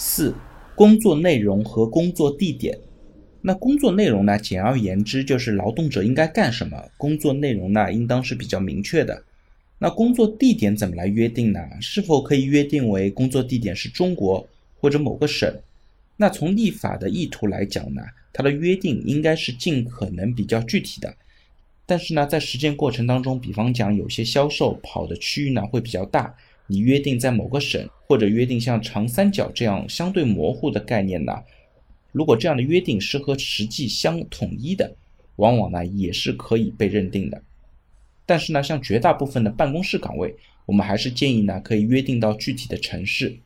四、工作内容和工作地点。那工作内容呢？简而言之，就是劳动者应该干什么。工作内容呢，应当是比较明确的。那工作地点怎么来约定呢？是否可以约定为工作地点是中国或者某个省？那从立法的意图来讲呢，它的约定应该是尽可能比较具体的。但是呢，在实践过程当中，比方讲有些销售跑的区域呢会比较大。你约定在某个省，或者约定像长三角这样相对模糊的概念呢？如果这样的约定是和实际相统一的，往往呢也是可以被认定的。但是呢，像绝大部分的办公室岗位，我们还是建议呢可以约定到具体的城市。